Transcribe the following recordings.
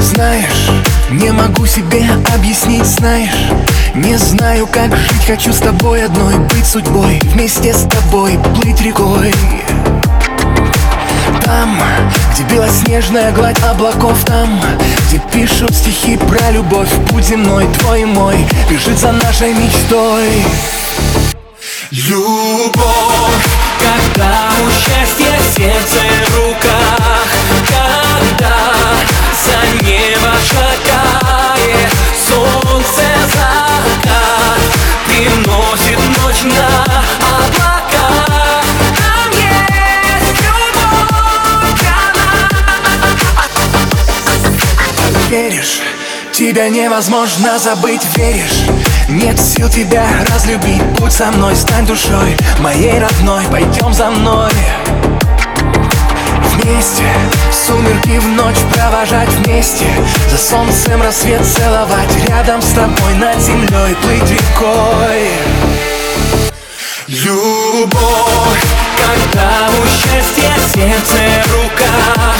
Знаешь, не могу себе объяснить, знаешь. Не знаю, как жить, хочу с тобой одной Быть судьбой, вместе с тобой плыть рекой. Там, где белоснежная гладь облаков Там, пишут стихи про любовь. Путь земной, твой и мой, бежит за нашей мечтой. Любовь, когда у счастья сердце Веришь, тебя невозможно забыть, веришь? Нет сил тебя разлюбить, будь со мной, стань душой Моей родной, пойдем за мной. Вместе, сумерки в ночь провожать вместе За солнцем рассвет целовать Рядом с тобой над землей плыть рекой. Любовь, когда у счастья сердце в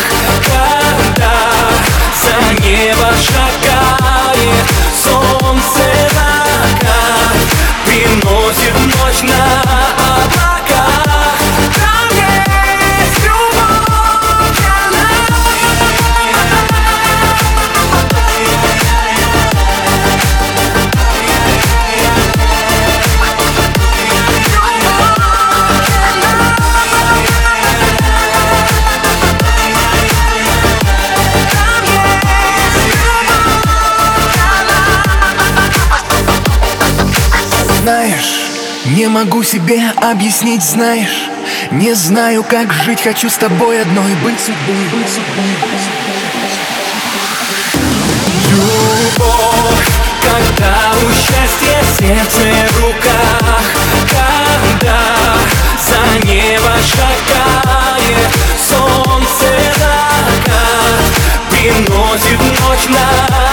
Знаешь, не могу себе объяснить, знаешь Не знаю, как жить, хочу с тобой одной Быть судьбой, быть судьбой. Любовь, когда у счастья сердце в руках Когда за небо шагает солнце закат Приносит ночь на